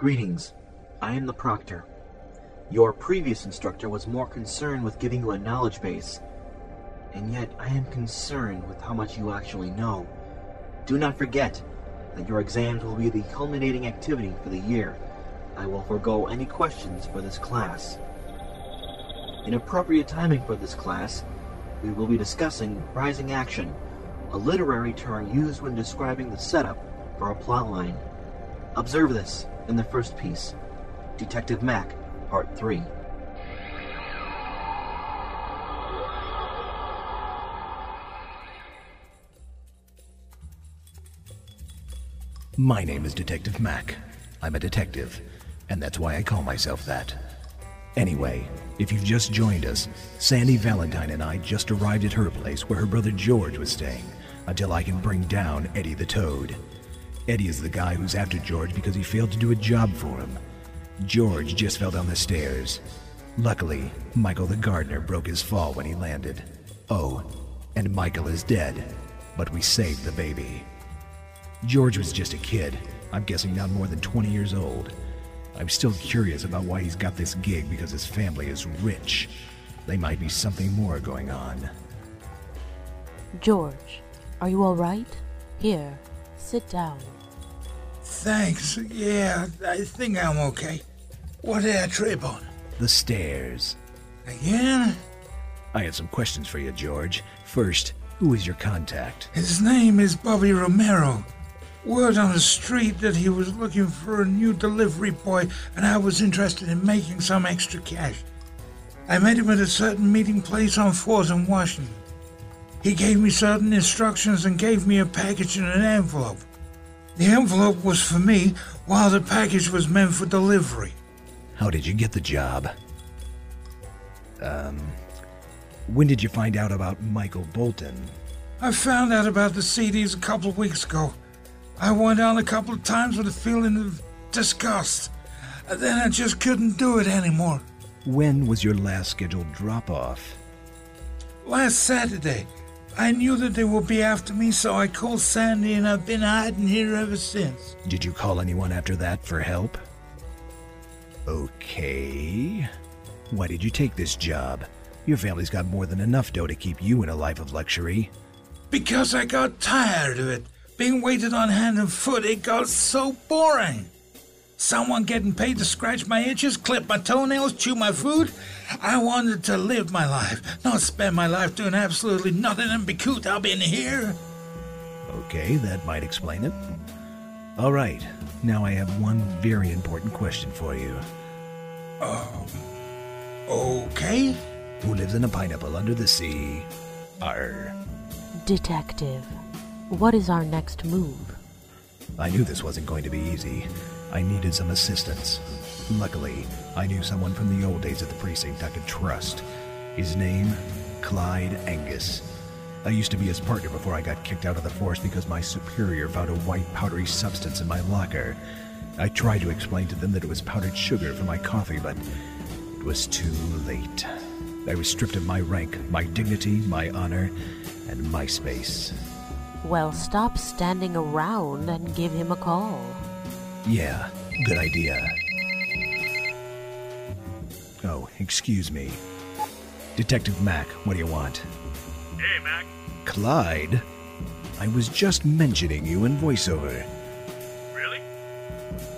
Greetings. I am the proctor. Your previous instructor was more concerned with giving you a knowledge base, and yet I am concerned with how much you actually know. Do not forget that your exams will be the culminating activity for the year. I will forego any questions for this class. In appropriate timing for this class, we will be discussing Rising Action, a literary term used when describing the setup for a plotline. Observe this in the first piece, Detective Mac, Part 3. My name is Detective Mac. I'm a detective, and that's why I call myself that. Anyway, if you've just joined us, Sandy Valentine and I just arrived at her place where her brother George was staying until I can bring down Eddie the Toad. Eddie is the guy who's after George because he failed to do a job for him. George just fell down the stairs. Luckily, Michael the gardener broke his fall when he landed. Oh, and Michael is dead, but we saved the baby. George was just a kid, I'm guessing not more than 20 years old. I'm still curious about why he's got this gig because his family is rich. They might be something more going on. George, are you all right? Here, sit down. Thanks. Yeah, I think I'm okay. What did I trip on? The stairs. Again? I have some questions for you, George. First, who is your contact? His name is Bobby Romero. Word on the street that he was looking for a new delivery boy and I was interested in making some extra cash. I met him at a certain meeting place on 4th and Washington. He gave me certain instructions and gave me a package in an envelope. The envelope was for me, while the package was meant for delivery. How did you get the job? Um, when did you find out about Michael Bolton? I found out about the CDs a couple of weeks ago. I went on a couple of times with a feeling of disgust. And Then I just couldn't do it anymore. When was your last scheduled drop off? Last Saturday. I knew that they would be after me, so I called Sandy and I've been hiding here ever since. Did you call anyone after that for help? Okay. Why did you take this job? Your family's got more than enough dough to keep you in a life of luxury. Because I got tired of it. Being waited on hand and foot, it got so boring. Someone getting paid to scratch my itches, clip my toenails, chew my food. I wanted to live my life, not spend my life doing absolutely nothing and be cooped up in here. Okay, that might explain it. All right, now I have one very important question for you. Um, okay. Who lives in a pineapple under the sea? Arr. Detective, what is our next move? I knew this wasn't going to be easy. I needed some assistance. Luckily, I knew someone from the old days at the precinct I could trust. His name, Clyde Angus. I used to be his partner before I got kicked out of the force because my superior found a white powdery substance in my locker. I tried to explain to them that it was powdered sugar for my coffee, but it was too late. I was stripped of my rank, my dignity, my honor, and my space. Well, stop standing around and give him a call. Yeah, good idea. Oh, excuse me. Detective Mac, what do you want? Hey, Mac. Clyde? I was just mentioning you in voiceover. Really?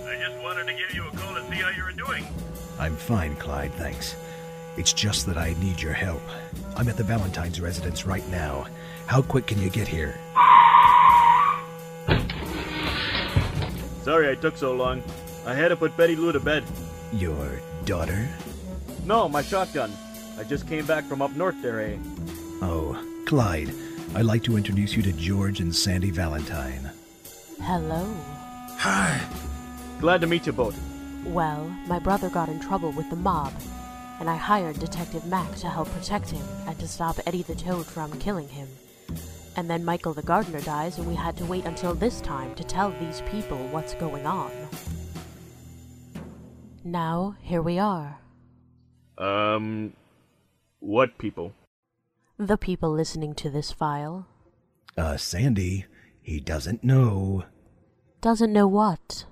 I just wanted to give you a call to see how you were doing. I'm fine, Clyde, thanks. It's just that I need your help. I'm at the Valentine's residence right now. How quick can you get here? Sorry I took so long. I had to put Betty Lou to bed. Your daughter? No, my shotgun. I just came back from up north there, eh? Oh, Clyde. I'd like to introduce you to George and Sandy Valentine. Hello. Hi. Glad to meet you both. Well, my brother got in trouble with the mob, and I hired Detective Mac to help protect him and to stop Eddie the Toad from killing him. And then Michael the gardener dies, and we had to wait until this time to tell these people what's going on. Now, here we are. Um, what people? The people listening to this file. Uh, Sandy, he doesn't know. Doesn't know what.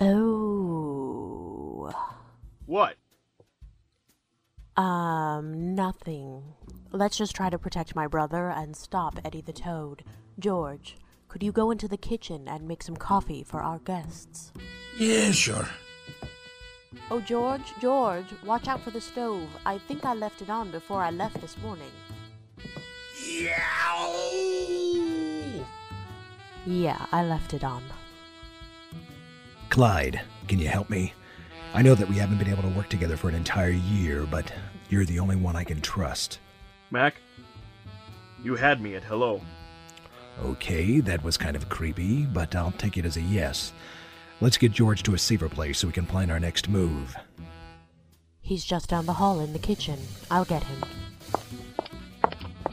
Oh. What? Um, nothing. Let's just try to protect my brother and stop Eddie the Toad. George, could you go into the kitchen and make some coffee for our guests? Yeah, sure. Oh, George, George, watch out for the stove. I think I left it on before I left this morning. Yow! Yeah, I left it on. Clyde, can you help me? I know that we haven't been able to work together for an entire year, but you're the only one I can trust. Mac? You had me at hello. Okay, that was kind of creepy, but I'll take it as a yes. Let's get George to a safer place so we can plan our next move. He's just down the hall in the kitchen. I'll get him.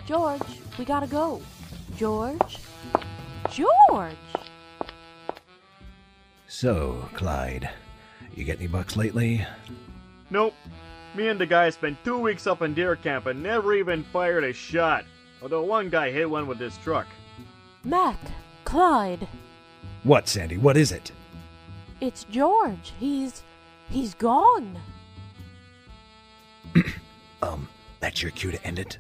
George, we gotta go. George? George! So, Clyde, you get any bucks lately? Nope. Me and the guy spent two weeks up in deer camp and never even fired a shot. Although one guy hit one with his truck. Mac, Clyde, What, Sandy? What is it? it's George. He's. he's gone. Um, that's your cue to end it?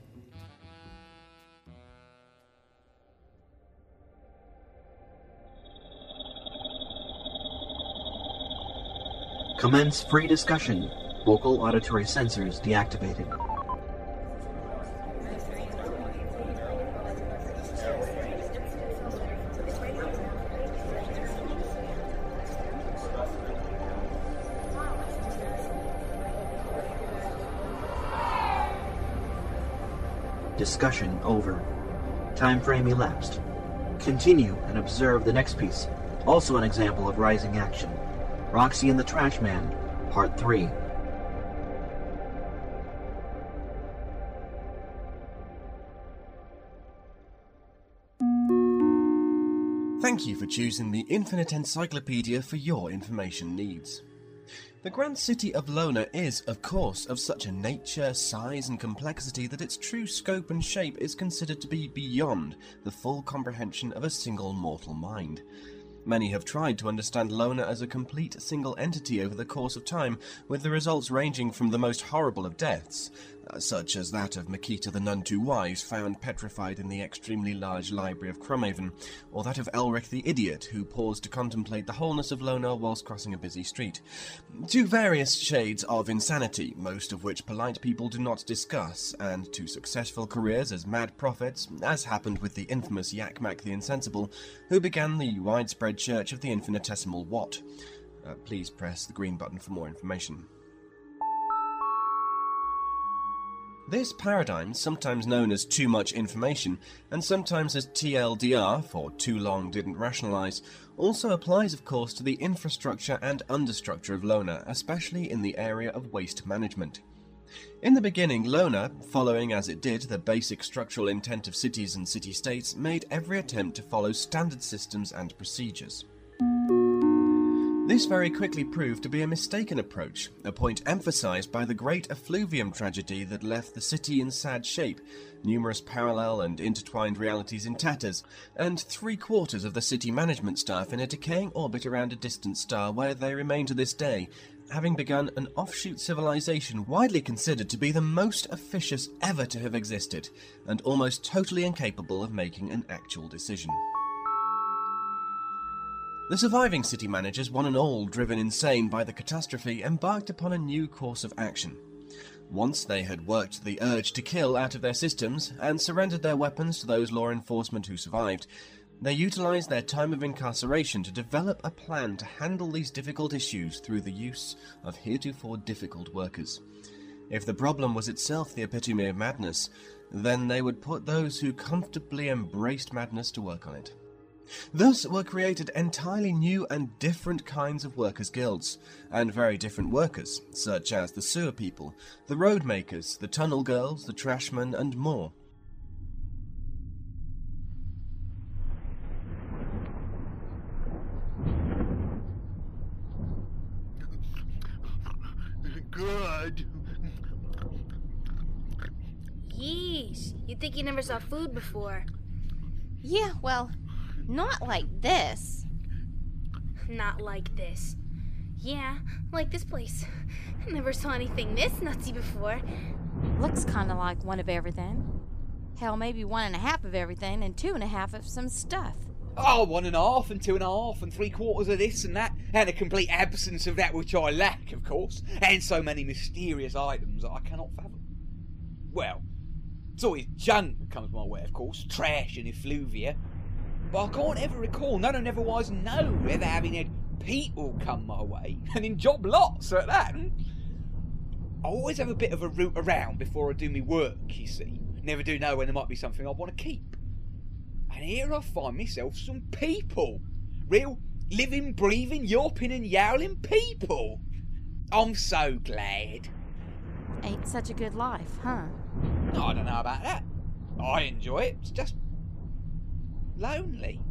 Commence free discussion. Vocal auditory sensors deactivated. Discussion over. Time frame elapsed. Continue and observe the next piece. Also an example of rising action. Roxy and the Trash Man, Part 3. Thank you for choosing the Infinite Encyclopedia for your information needs. The grand city of Lona is, of course, of such a nature, size, and complexity that its true scope and shape is considered to be beyond the full comprehension of a single mortal mind. Many have tried to understand Lona as a complete single entity over the course of time, with the results ranging from the most horrible of deaths, such as that of Makita the None Too Wise, found petrified in the extremely large library of Crumhaven, or that of Elric the Idiot, who paused to contemplate the wholeness of Lona whilst crossing a busy street, to various shades of insanity, most of which polite people do not discuss, and to successful careers as mad prophets, as happened with the infamous Yakmak the Insensible, who began the widespread church of the infinitesimal Watt. Uh, please press the green button for more information. This paradigm, sometimes known as too much information, and sometimes as TLDR, for too long didn't rationalize, also applies, of course, to the infrastructure and understructure of Lona, especially in the area of waste management. In the beginning, Lona, following as it did the basic structural intent of cities and city states, made every attempt to follow standard systems and procedures. This very quickly proved to be a mistaken approach, a point emphasized by the great effluvium tragedy that left the city in sad shape, numerous parallel and intertwined realities in tatters, and three quarters of the city management staff in a decaying orbit around a distant star where they remain to this day, having begun an offshoot civilization widely considered to be the most officious ever to have existed, and almost totally incapable of making an actual decision. The surviving city managers, one and all driven insane by the catastrophe, embarked upon a new course of action. Once they had worked the urge to kill out of their systems and surrendered their weapons to those law enforcement who survived, they utilized their time of incarceration to develop a plan to handle these difficult issues through the use of heretofore difficult workers. If the problem was itself the epitome of madness, then they would put those who comfortably embraced madness to work on it. Thus were created entirely new and different kinds of workers' guilds, and very different workers, such as the sewer people, the road makers, the tunnel girls, the trashmen, and more. Good. Yeesh, you'd think you never saw food before. Yeah, well, not like this. Not like this. Yeah, like this place. Never saw anything this nutsy before. Looks kind of like one of everything. Hell, maybe one and a half of everything and two and a half of some stuff. Oh, one and a half and two and a half and three quarters of this and that, and a complete absence of that which I lack, of course, and so many mysterious items that I cannot fathom. Well, it's always junk that comes my way, of course, trash and effluvia, but I can't ever recall, none and never was know, ever having had people come my way, and in job lots at that. Hmm. I always have a bit of a route around before I do my work, you see. Never do know when there might be something I want to keep. And here I find myself some people. Real living, breathing, yawping and yowling people. I'm so glad. Ain't such a good life, huh? I don't know about that. I enjoy it. It's just lonely.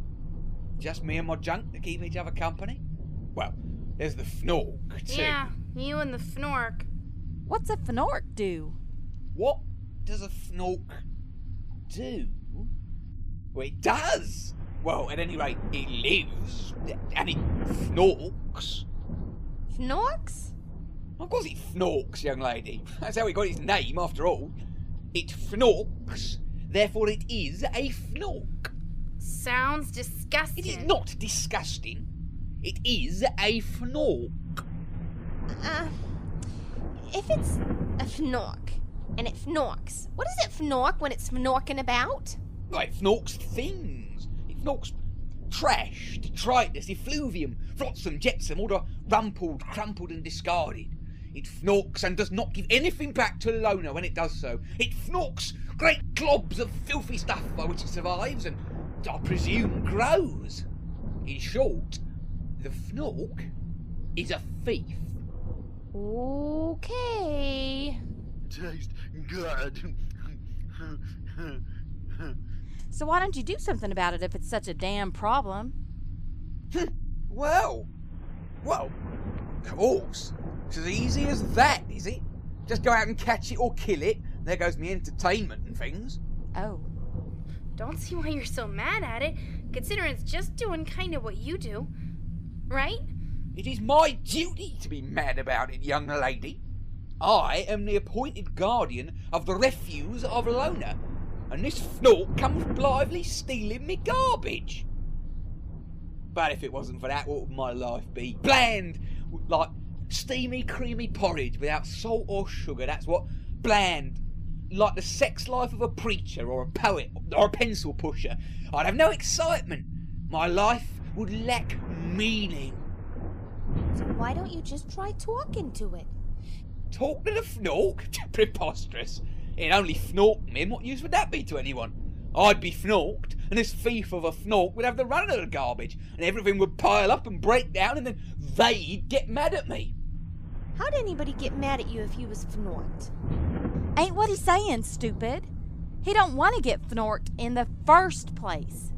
Just me and my junk to keep each other company. Well, there's the Fnork, too. Yeah, you and the Fnork. What's a Fnork do? What does a Fnork do? Well, it does! Well, at any rate, it lives, and it fnorks. Fnorks? Of course it fnorks, young lady. That's how it got its name, after all. It fnorks, therefore it is a fnork. Sounds disgusting. It is not disgusting. It is a fnork. Uh, if it's a fnork and it fnorks, what does it fnork when it's fnorking about? Well, it fnorks things. It fnorks trash, detritus, effluvium, flotsam, jetsam, all the rumpled, crumpled, and discarded. It fnorks and does not give anything back to Lona when it does so. It fnorks great globs of filthy stuff by which it survives and, I presume, grows. In short, the fnork is a thief. Okay. Taste good. So why don't you do something about it if it's such a damn problem? Hm, well, well, of course. It's as easy as that, is it? Just go out and catch it or kill it. There goes me entertainment and things. Oh. Don't see why you're so mad at it, considering it's just doing kind of what you do. Right? It is my duty to be mad about it, young lady. I am the appointed guardian of the refuse of Lona, and this fnork comes blithely stealing me garbage. But if it wasn't for that, what would my life be? Bland, like steamy, creamy porridge without salt or sugar. That's what bland, like the sex life of a preacher or a poet or a pencil pusher. I'd have no excitement. My life would lack meaning. So why don't you just try talking to it? Talk to the fnork? Preposterous. It only fnorked me, and what use would that be to anyone? I'd be fnorked, and this thief of a fnork would have the run of the garbage, and everything would pile up and break down, and then they'd get mad at me. How'd anybody get mad at you if you was fnorked? Ain't what he's saying, stupid. He don't want to get fnorked in the first place.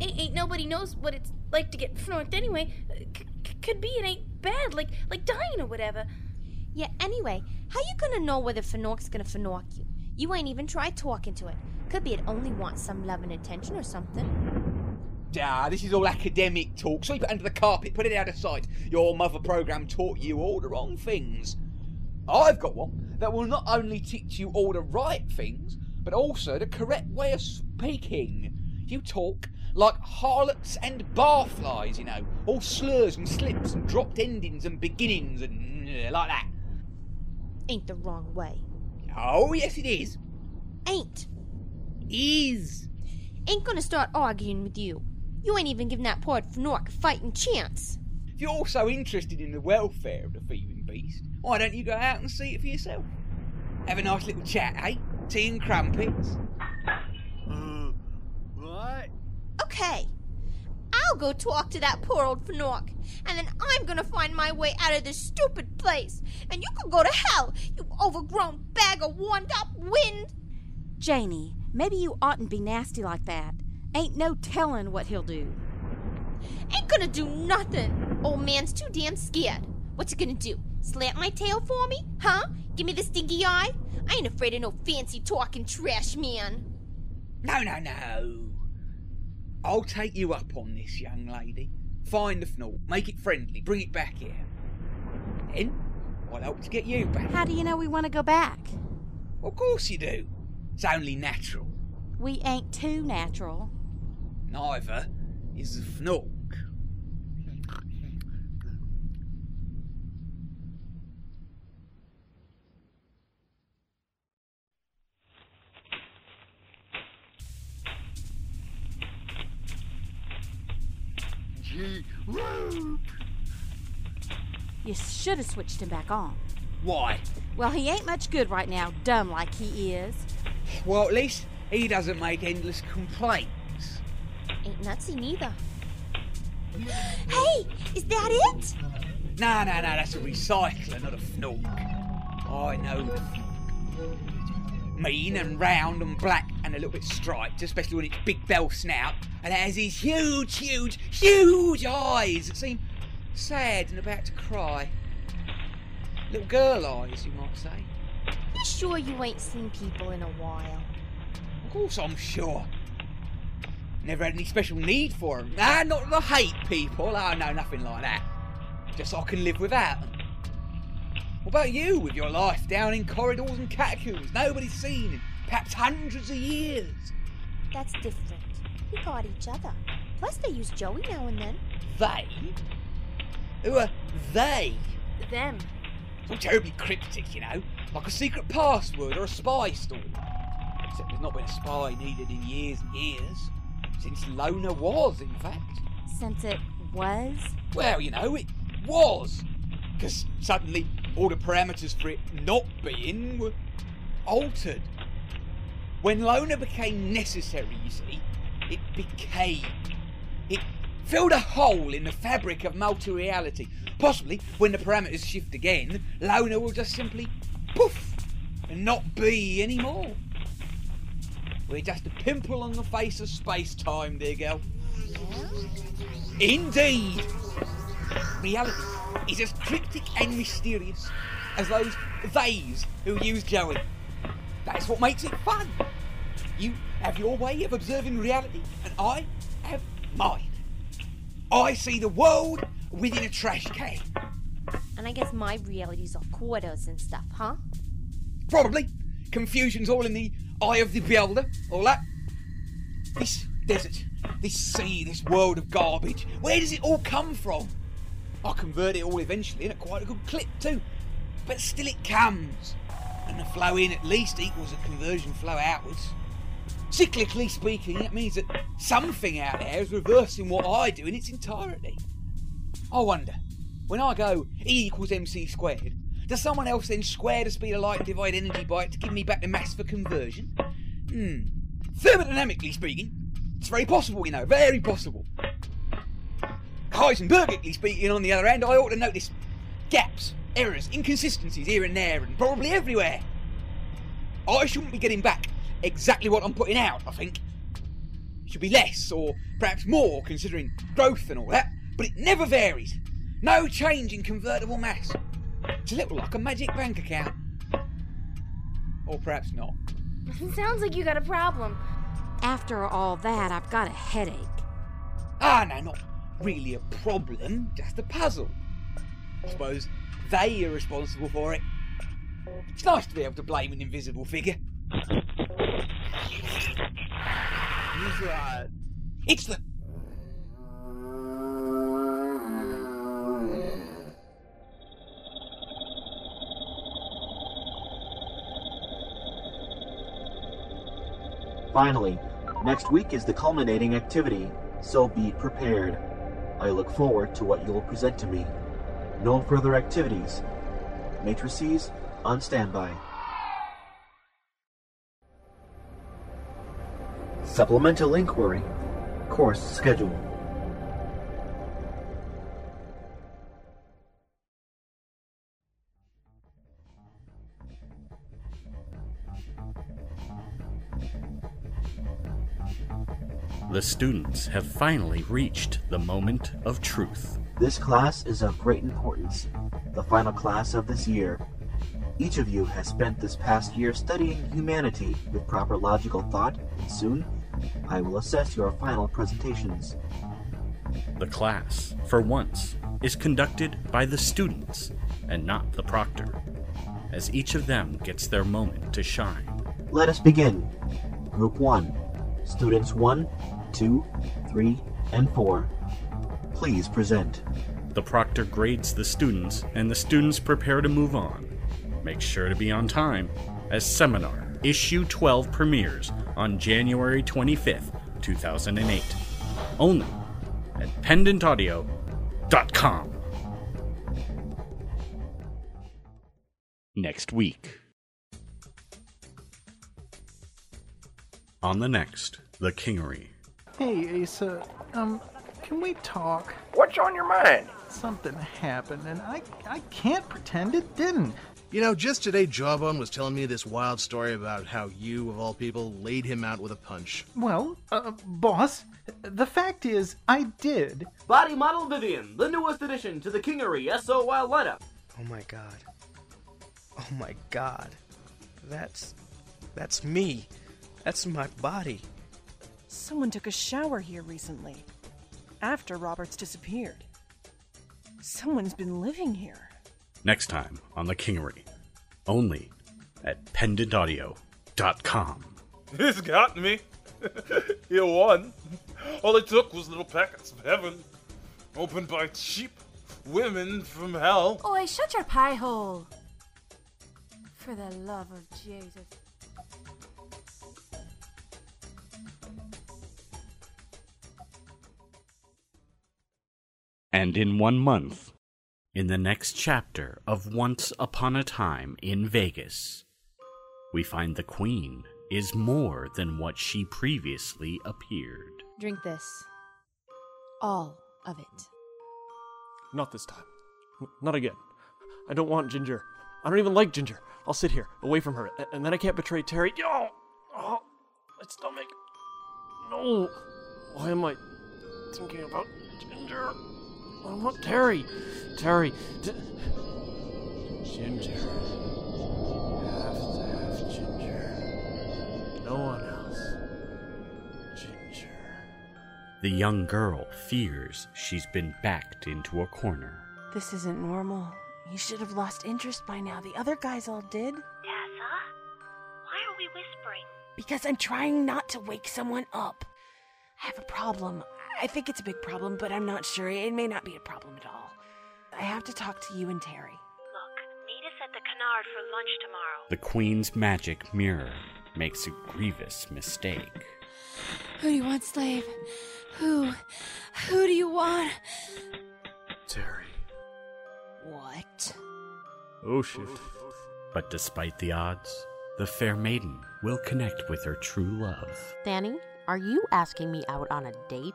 Ain't, ain't nobody knows what it's like to get fnorked anyway. C- could be it ain't bad, like like dying or whatever. Yeah, anyway, how you gonna know whether Fnork's gonna Fnork you? You ain't even tried talking to it. Could be it only wants some love and attention or something. Ah, this is all academic talk. Sweep it under the carpet, put it out of sight. Your mother program taught you all the wrong things. I've got one that will not only teach you all the right things, but also the correct way of speaking. You talk like harlots and barflies, you know, all slurs and slips and dropped endings and beginnings and like that. Ain't the wrong way. Oh, yes, it is. Ain't. Is. Ain't gonna start arguing with you. You ain't even giving that poor Fnork a fighting chance. If you're so interested in the welfare of the thieving beast, why don't you go out and see it for yourself? Have a nice little chat, eh? Tea and crumpets. Uh, what? Okay. I'll go talk to that poor old Fnork, and then I'm gonna find my way out of this stupid place. And you can go to hell, you overgrown bag of worn up wind. Janie, maybe you oughtn't be nasty like that. Ain't no telling what he'll do. Ain't gonna do nothing. Old man's too damn scared. What's he gonna do? Slant my tail for me? Huh? Give me the stinky eye? I ain't afraid of no fancy talking trash man. No, no, no. I'll take you up on this, young lady. Find the fnork, make it friendly, bring it back here. then I'll help to get you back. How do you know we want to go back? Of course you do. It's only natural. We ain't too natural. Neither is the Fnook. You should have switched him back on. Why? Well, he ain't much good right now, dumb like he is. Well, at least he doesn't make endless complaints. Ain't nutsy neither. Hey, is that it? No, no, no, that's a recycler, not a Fnook. I know the Fnook. Mean and round and black and a little bit striped, especially with its big bell snout, and it has these huge, huge, huge eyes that seem sad and about to cry. Little girl eyes, you might say. You sure you ain't seen people in a while? Of course, I'm sure. Never had any special need for them. Ah, not I hate people. Ah, no, nothing like that. Just so I can live without them. What about you with your life down in corridors and catacombs nobody's seen in perhaps hundreds of years? That's different. We got each other. Plus, they use Joey now and then. They? Who are they? Them. It's all terribly cryptic, you know, like a secret password or a spy story. Except there's not been a spy needed in years and years. Since Lona was, in fact. Since it was? Well, you know, it was. Because suddenly all the parameters for it not being were altered. When Lona became necessary, you see, it became. It filled a hole in the fabric of multi reality. Possibly, when the parameters shift again, Lona will just simply poof and not be anymore. We're just a pimple on the face of space time, dear girl. Indeed! Reality is as cryptic and mysterious as those theys who use Joey. That's what makes it fun. You have your way of observing reality, and I have mine. I see the world within a trash can. And I guess my realities are quarters and stuff, huh? Probably. Confusion's all in the eye of the beholder, all that. This desert, this sea, this world of garbage, where does it all come from? I convert it all eventually in at quite a good clip too. But still it comes. And the flow in at least equals a conversion flow outwards. Cyclically speaking, it means that something out there is reversing what I do in its entirety. I wonder, when I go E equals mc squared, does someone else then square the speed of light and divide energy by it to give me back the mass for conversion? Hmm. Thermodynamically speaking, it's very possible, you know, very possible. Heisenbergically speaking, on the other hand, I ought to notice gaps, errors, inconsistencies here and there, and probably everywhere. I shouldn't be getting back exactly what I'm putting out, I think. It should be less, or perhaps more, considering growth and all that, but it never varies. No change in convertible mass. It's a little like a magic bank account. Or perhaps not. Sounds like you got a problem. After all that, I've got a headache. Ah, no, not really a problem, just a puzzle. I suppose they are responsible for it. It's nice to be able to blame an invisible figure. He's right. It's the. Finally, next week is the culminating activity, so be prepared. I look forward to what you will present to me. No further activities. Matrices on standby. Supplemental inquiry. Course schedule. The students have finally reached the moment of truth. This class is of great importance, the final class of this year. Each of you has spent this past year studying humanity with proper logical thought, and soon I will assess your final presentations. The class, for once, is conducted by the students. and not the proctor, as each of them gets their moment to shine. Let us begin. Group 1. Students 1, 2, 3, and 4. Please present. The proctor grades the students, and the students prepare to move on. Make sure to be on time, as Seminar Issue 12 premieres on January 25th, 2008. Only at pendantaudio.com. Next week. On the next, The Kingery. Hey, Asa, um, can we talk? What's on your mind? Something happened, and I, I can't pretend it didn't. You know, just today, Jawbone was telling me this wild story about how you, of all people, laid him out with a punch. Well, uh, boss, the fact is, I did. Body Model Vivian, the newest addition to the Kingery SOL lineup. Oh my god. Oh my god. That's. That's me. That's my body. Someone took a shower here recently. After Roberts disappeared. Someone's been living here. Next time on The Kingery. Only at pendantaudio.com. He's got me. you won. All it took was little packets of heaven, opened by cheap women from hell. Oi, shut your pie hole. For the love of Jesus. And in one month, in the next chapter of Once Upon a Time in Vegas, we find the Queen is more than what she previously appeared. Drink this. All of it. Not this time. Not again. I don't want Ginger. I don't even like Ginger. I'll sit here, away from her, and then I can't betray Terry. Oh, oh my stomach. No. Why am I thinking about Ginger? I want Terry. Terry. T- Ginger. You have to have Ginger. No one else. Ginger. The young girl fears she's been backed into a corner. This isn't normal. You should have lost interest by now. The other guys all did. Tessa? Why are we whispering? Because I'm trying not to wake someone up. I have a problem. I think it's a big problem, but I'm not sure. It may not be a problem at all. I have to talk to you and Terry. Look, meet us at the Canard for lunch tomorrow. The Queen's magic mirror makes a grievous mistake. Who do you want, slave? Who? Who do you want? Terry. What? Oh shit. But despite the odds, the fair maiden will connect with her true love. Danny, are you asking me out on a date?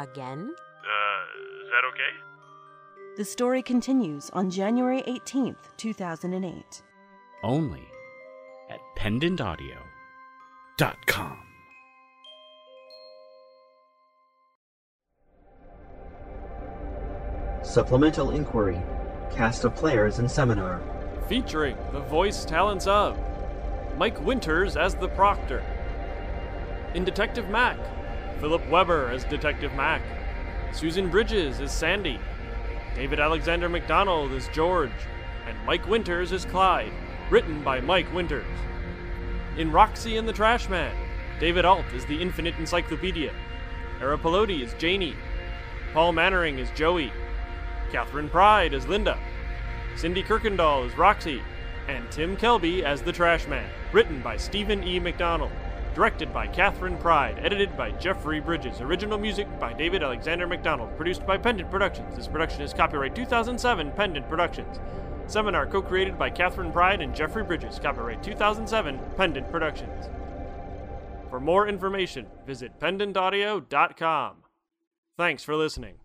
Again? Uh, is that okay? The story continues on January 18th, 2008. Only at pendantaudio.com. Supplemental inquiry. Cast of players and seminar. Featuring the voice talents of Mike Winters as the Proctor. In Detective Mac, Philip Weber as Detective Mac. Susan Bridges as Sandy. David Alexander McDonald as George. And Mike Winters as Clyde. Written by Mike Winters. In Roxy and the Trash Man, David Alt is the Infinite Encyclopedia. Era Pelodi is Janie. Paul Mannering is Joey. Catherine Pride as Linda. Cindy Kirkendall as Roxy. And Tim Kelby as the Trash Man. Written by Stephen E. McDonald. Directed by Catherine Pride. Edited by Jeffrey Bridges. Original music by David Alexander McDonald. Produced by Pendant Productions. This production is copyright 2007 Pendant Productions. Seminar co created by Catherine Pride and Jeffrey Bridges. Copyright 2007 Pendant Productions. For more information, visit pendantaudio.com. Thanks for listening.